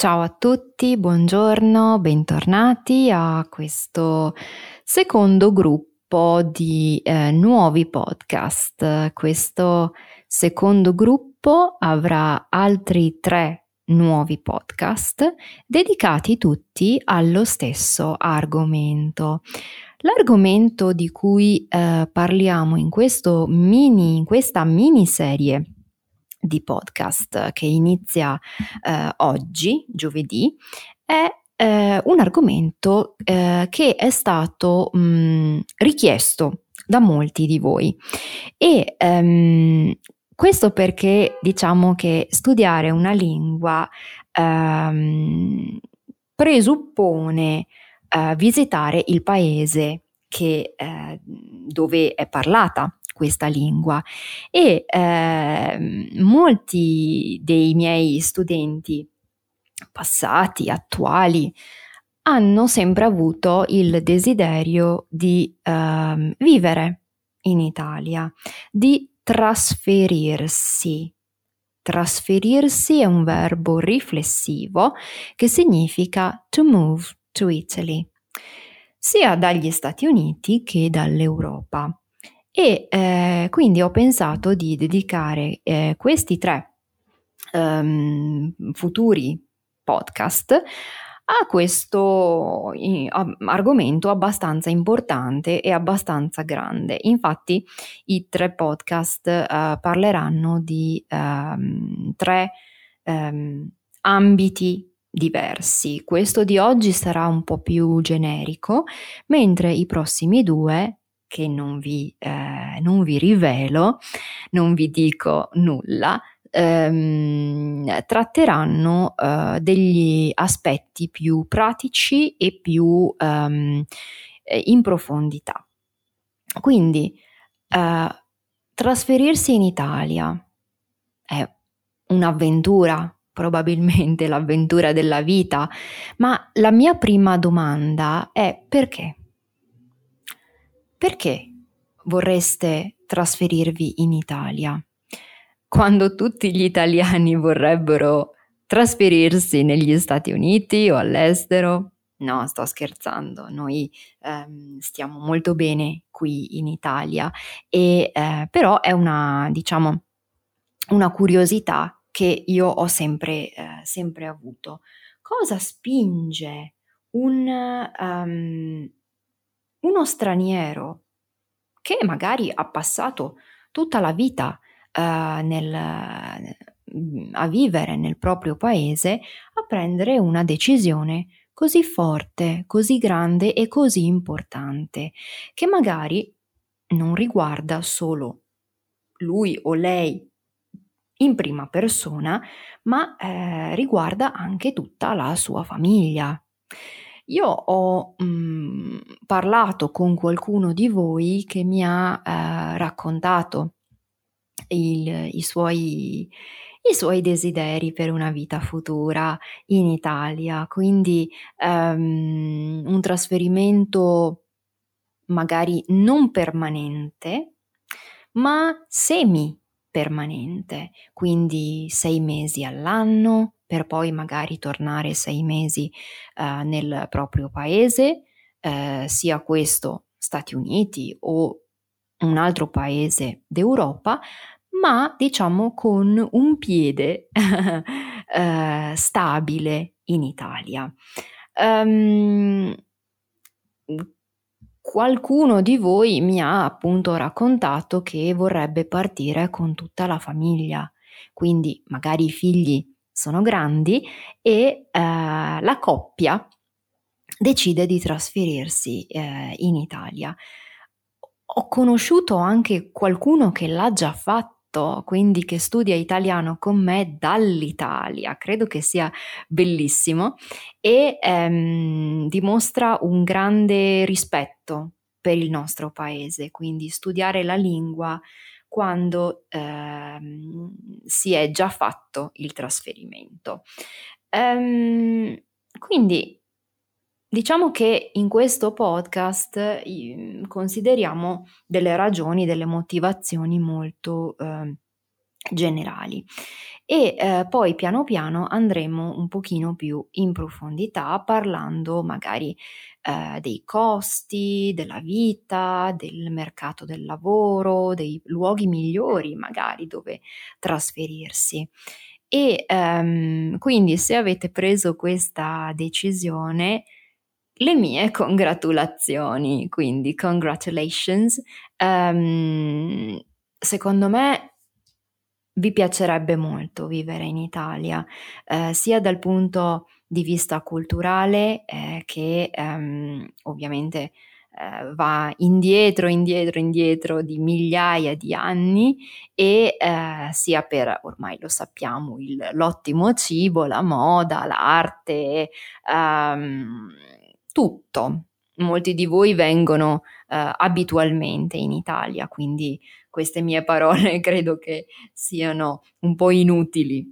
Ciao a tutti, buongiorno, bentornati a questo secondo gruppo di eh, nuovi podcast. Questo secondo gruppo avrà altri tre nuovi podcast dedicati tutti allo stesso argomento. L'argomento di cui eh, parliamo in, mini, in questa miniserie di podcast che inizia eh, oggi, giovedì, è eh, un argomento eh, che è stato mh, mm, richiesto da molti di voi. E ehm, questo perché diciamo che studiare una lingua ehm, presuppone eh, visitare il paese che, eh, dove è parlata questa lingua e eh, molti dei miei studenti passati, attuali, hanno sempre avuto il desiderio di eh, vivere in Italia, di trasferirsi. Trasferirsi è un verbo riflessivo che significa to move to Italy, sia dagli Stati Uniti che dall'Europa. E eh, quindi ho pensato di dedicare eh, questi tre um, futuri podcast a questo argomento abbastanza importante e abbastanza grande. Infatti i tre podcast uh, parleranno di um, tre um, ambiti diversi. Questo di oggi sarà un po' più generico, mentre i prossimi due che non vi, eh, non vi rivelo, non vi dico nulla, ehm, tratteranno eh, degli aspetti più pratici e più ehm, eh, in profondità. Quindi eh, trasferirsi in Italia è un'avventura, probabilmente l'avventura della vita, ma la mia prima domanda è perché? Perché vorreste trasferirvi in Italia? Quando tutti gli italiani vorrebbero trasferirsi negli Stati Uniti o all'estero? No, sto scherzando, noi ehm, stiamo molto bene qui in Italia, e, eh, però è una, diciamo, una curiosità che io ho sempre, eh, sempre avuto. Cosa spinge un, um, uno straniero che magari ha passato tutta la vita uh, nel, a vivere nel proprio paese a prendere una decisione così forte, così grande e così importante, che magari non riguarda solo lui o lei in prima persona, ma eh, riguarda anche tutta la sua famiglia. Io ho mh, mm, parlato con qualcuno di voi che mi ha eh, raccontato il, i, suoi, i, suoi, desideri per una vita futura in Italia, quindi um, un trasferimento magari non permanente, ma semi permanente, quindi sei mesi all'anno, per poi magari tornare sei mesi uh, nel proprio paese, uh, sia questo Stati Uniti o un altro paese d'Europa, ma diciamo con un piede uh, stabile in Italia. Um, qualcuno di voi mi ha appunto raccontato che vorrebbe partire con tutta la famiglia, quindi magari i figli sono grandi e eh, la coppia decide di trasferirsi eh, in Italia. Ho conosciuto anche qualcuno che l'ha già fatto, quindi che studia italiano con me dall'Italia, credo che sia bellissimo e ehm, dimostra un grande rispetto per il nostro paese, quindi studiare la lingua quando ehm, si è già fatto il trasferimento. Ehm, quindi Diciamo che in questo podcast consideriamo delle ragioni, delle motivazioni molto eh, generali e eh, poi piano piano andremo un pochino più in profondità parlando magari eh, dei costi, della vita, del mercato del lavoro, dei luoghi migliori magari dove trasferirsi. E ehm, quindi se avete preso questa decisione, le mie congratulazioni, quindi congratulations. Um, secondo me vi piacerebbe molto vivere in Italia, eh, sia dal punto di vista culturale eh, che um, ovviamente eh, va indietro, indietro, indietro di migliaia di anni e eh, sia per, ormai lo sappiamo, il, l'ottimo cibo, la moda, l'arte. Um, tutto. Molti di voi vengono eh, abitualmente in Italia, quindi queste mie parole credo che siano un po' inutili,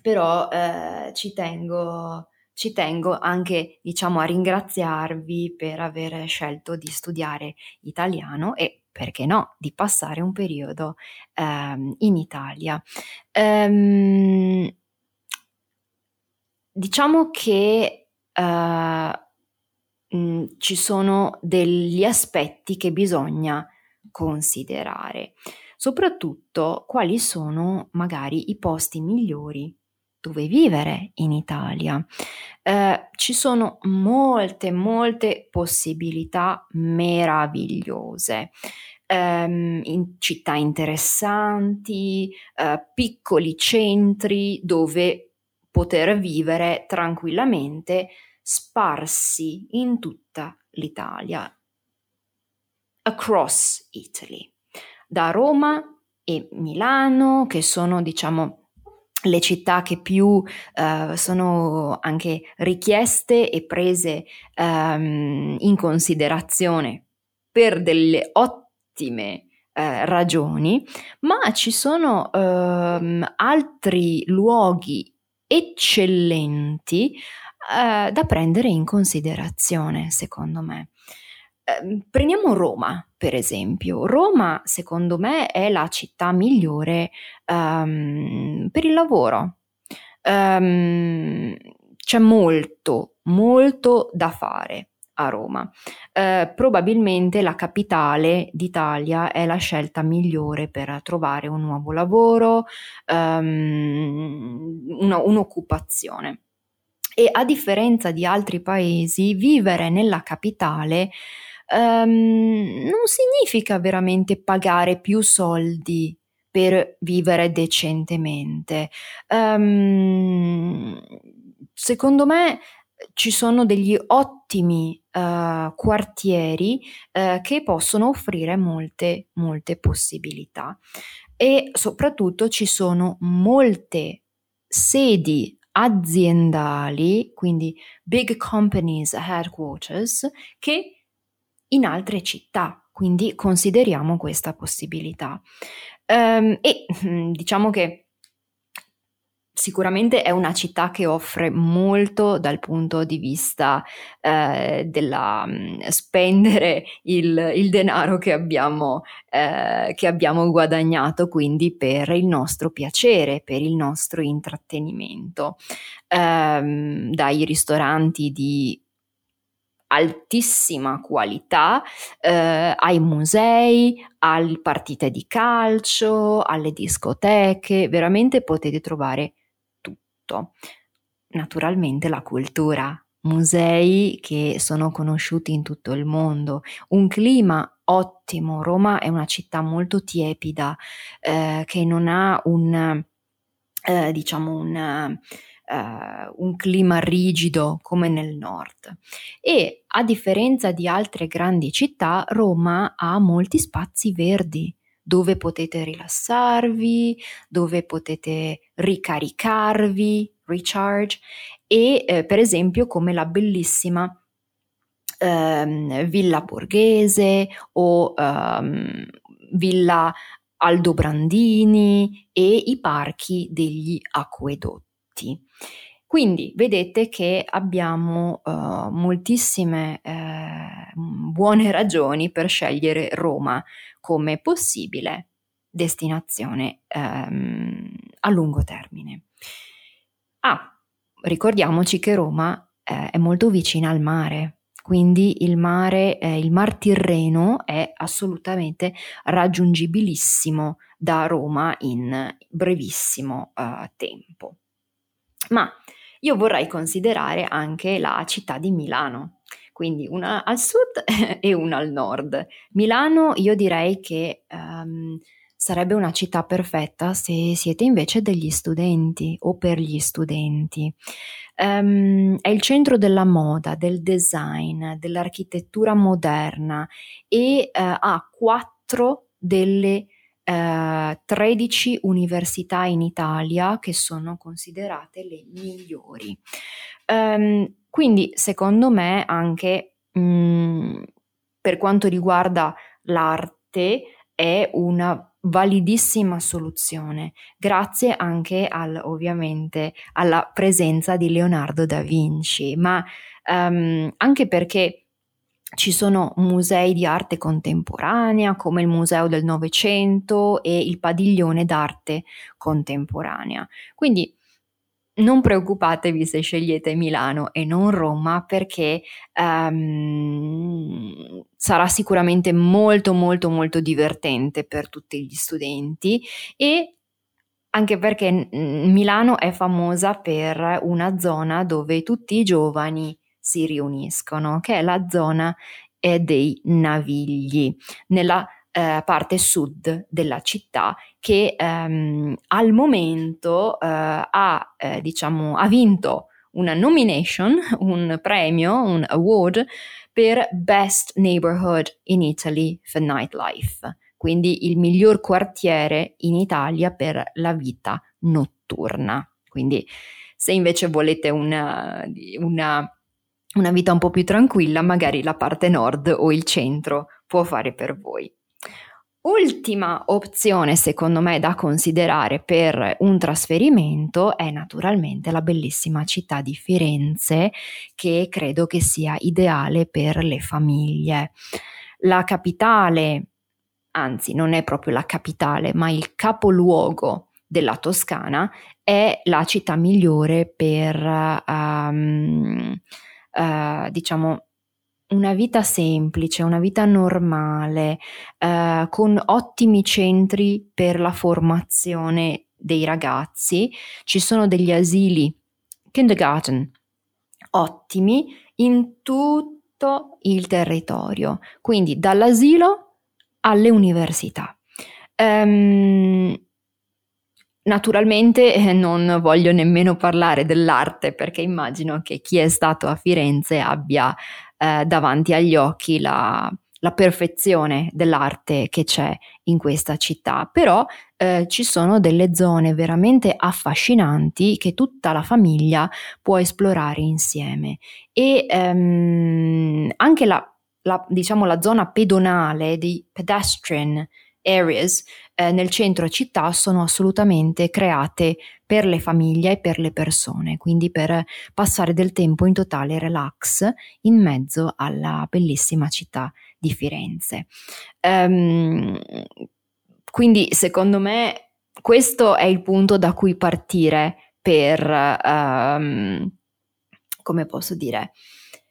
però eh, ci tengo ci tengo anche diciamo a ringraziarvi per aver scelto di studiare italiano e perché no di passare un periodo ehm, in Italia. Ehm, diciamo che eh, mh, mm, ci sono degli aspetti che bisogna considerare, soprattutto quali sono magari i posti migliori dove vivere in Italia. Eh, ci sono molte, molte possibilità meravigliose. Um, in città interessanti, uh, piccoli centri dove poter vivere tranquillamente sparsi in tutta l'Italia, across Italy, da Roma e Milano, che sono, diciamo, le città che più uh, sono anche richieste e prese um, in considerazione per delle ottime uh, ragioni, ma ci sono uh, altri luoghi eccellenti eh, da prendere in considerazione, secondo me. Eh, prendiamo Roma, per esempio. Roma, secondo me, è la città migliore um, per il lavoro. Um, c'è molto, molto da fare a Roma. Eh, probabilmente la capitale d'Italia è la scelta migliore per trovare un nuovo lavoro, um, un'occupazione e a differenza di altri paesi vivere nella capitale um, non significa veramente pagare più soldi per vivere decentemente. Um, secondo me ci sono degli ottimi uh, quartieri uh, che possono offrire molte, molte possibilità e soprattutto ci sono molte sedi aziendali, quindi big companies headquarters, che in altre città. Quindi consideriamo questa possibilità. Um, e diciamo che sicuramente è una città che offre molto dal punto di vista eh, della mm, spendere il, il, denaro che abbiamo, eh, che abbiamo guadagnato quindi per il nostro piacere, per il nostro intrattenimento, eh, dai ristoranti di altissima qualità eh, ai musei, alle partite di calcio, alle discoteche, veramente potete trovare tutto. Naturalmente la cultura musei che sono conosciuti in tutto il mondo, un clima ottimo, Roma è una città molto tiepida eh, che non ha un, eh, diciamo un Uh, un clima rigido come nel nord. E a differenza di altre grandi città Roma ha molti spazi verdi dove potete rilassarvi, dove potete ricaricarvi, recharge e eh, per esempio come la bellissima ehm, Villa Borghese o ehm, Villa Aldobrandini e i parchi degli acquedotti. Quindi vedete che abbiamo uh, moltissime eh, buone ragioni per scegliere Roma come possibile destinazione ehm, a lungo termine. Ah, ricordiamoci che Roma eh, è molto vicina al mare, quindi il mare, eh, il Mar Tirreno è assolutamente raggiungibilissimo da Roma in brevissimo uh, tempo. Ma io vorrei considerare anche la città di Milano, quindi una al sud e una al nord. Milano io direi che um, Sarebbe una città perfetta se siete invece degli studenti o per gli studenti. Um, è il centro della moda, del design, dell'architettura moderna e uh, ha quattro delle eh, 13 università in Italia che sono considerate le migliori. Um, quindi secondo me anche um, per quanto riguarda l'arte è una validissima soluzione, grazie anche al, ovviamente alla presenza di Leonardo da Vinci, ma um, anche perché ci sono musei di arte contemporanea come il Museo del Novecento e il Padiglione d'arte contemporanea. Quindi non preoccupatevi se scegliete Milano e non Roma perché um, sarà sicuramente molto molto molto divertente per tutti gli studenti e anche perché Milano è famosa per una zona dove tutti i giovani si riuniscono, che è la zona eh, dei Navigli. Nella eh, parte sud della città che ehm, al momento eh, ha, eh, diciamo, ha vinto una nomination, un premio, un award per Best Neighborhood in Italy for Nightlife, quindi il miglior quartiere in Italia per la vita notturna. Quindi se invece volete una, una, una vita un po' più tranquilla, magari la parte nord o il centro può fare per voi. Ultima opzione, secondo me, da considerare per un trasferimento è naturalmente la bellissima città di Firenze, che credo che sia ideale per le famiglie. La capitale, anzi non è proprio la capitale, ma il capoluogo della Toscana, è la città migliore per, um, uh, diciamo, una vita semplice, una vita normale, eh, con ottimi centri per la formazione dei ragazzi. Ci sono degli asili kindergarten ottimi in tutto il territorio, quindi dall'asilo alle università. Um, Naturalmente eh, non voglio nemmeno parlare dell'arte perché immagino che chi è stato a Firenze abbia eh, davanti agli occhi la, la, perfezione dell'arte che c'è in questa città, però eh, ci sono delle zone veramente affascinanti che tutta la famiglia può esplorare insieme. E ehm, anche la, la, diciamo, la zona pedonale di pedestrian areas eh, nel centro città sono assolutamente create per le famiglie e per le persone, quindi per passare del tempo in totale relax in mezzo alla bellissima città di Firenze. Um, quindi secondo me questo è il punto da cui partire per, um, come posso dire,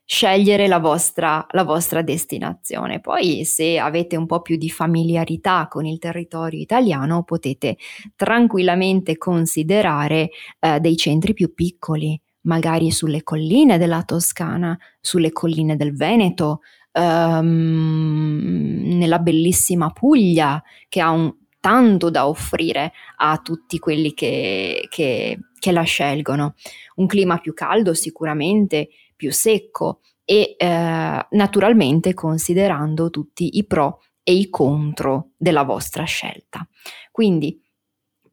scegliere la vostra, la vostra destinazione. Poi se avete un po' più di familiarità con il territorio italiano potete tranquillamente considerare eh, dei centri più piccoli, magari sulle colline della Toscana, sulle colline del Veneto, ehm, nella bellissima Puglia che ha un, tanto da offrire a tutti quelli che, che, che la scelgono. Un clima più caldo sicuramente, più secco e eh, naturalmente considerando tutti i pro e i contro della vostra scelta. Quindi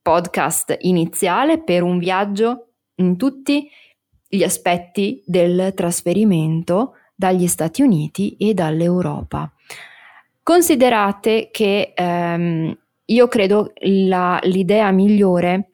podcast iniziale per un viaggio in tutti gli aspetti del trasferimento dagli Stati Uniti e dall'Europa. Considerate che ehm, io credo la, l'idea migliore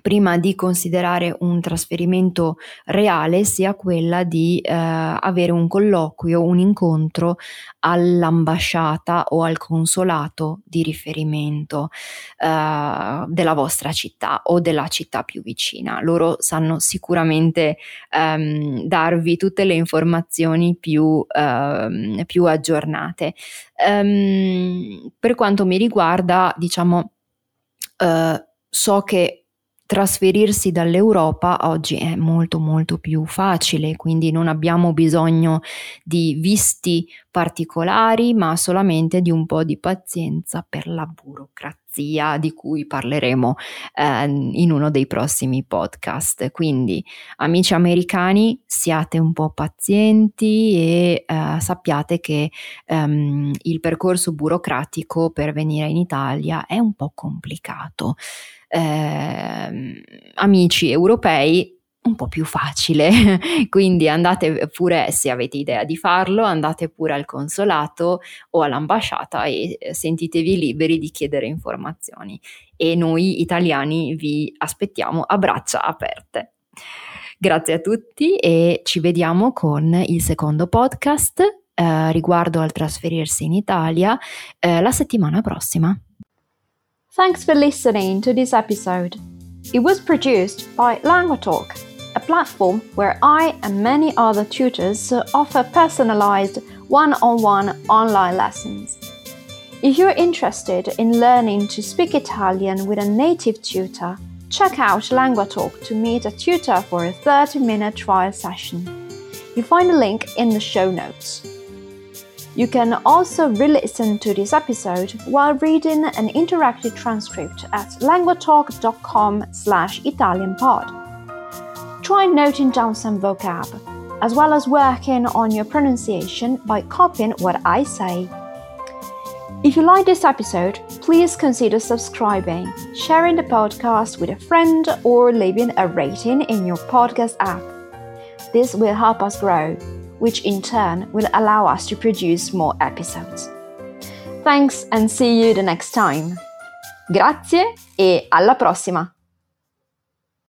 prima di considerare un trasferimento reale sia quella di eh, avere un colloquio, un incontro all'ambasciata o al consolato di riferimento eh, della vostra città o della città più vicina. Loro sanno sicuramente ehm, darvi tutte le informazioni più, ehm, più aggiornate. Um, per quanto mi riguarda, diciamo, uh, so che trasferirsi dall'Europa oggi è molto molto più facile, quindi non abbiamo bisogno di visti particolari, ma solamente di un po' di pazienza per la burocrazia di cui parleremo eh, in uno dei prossimi podcast. Quindi, amici americani, siate un po' pazienti e eh, sappiate che ehm, il percorso burocratico per venire in Italia è un po' complicato eh, amici europei un po' più facile, quindi andate pure se avete idea di farlo, andate pure al consolato o all'ambasciata e sentitevi liberi di chiedere informazioni e noi italiani vi aspettiamo a braccia aperte. Grazie a tutti e ci vediamo con il secondo podcast eh, riguardo al trasferirsi in Italia eh, la settimana prossima. Thanks for listening to this episode. It was produced by LanguaTalk, platform where I and many other tutors offer personalized one on one online lessons. If you're interested in learning to speak Italian with a native tutor, check out LanguaTalk to meet a tutor for a 30 minute trial session. You find a link in the show notes. You can also re-listen to this episode while reading an interactive transcript at languatalk.com slash italianpod. Try noting down some vocab, as well as working on your pronunciation by copying what I say. If you like this episode, please consider subscribing, sharing the podcast with a friend, or leaving a rating in your podcast app. This will help us grow which in turn will allow us to produce more episodes. Thanks and see you the next time. Grazie e alla prossima!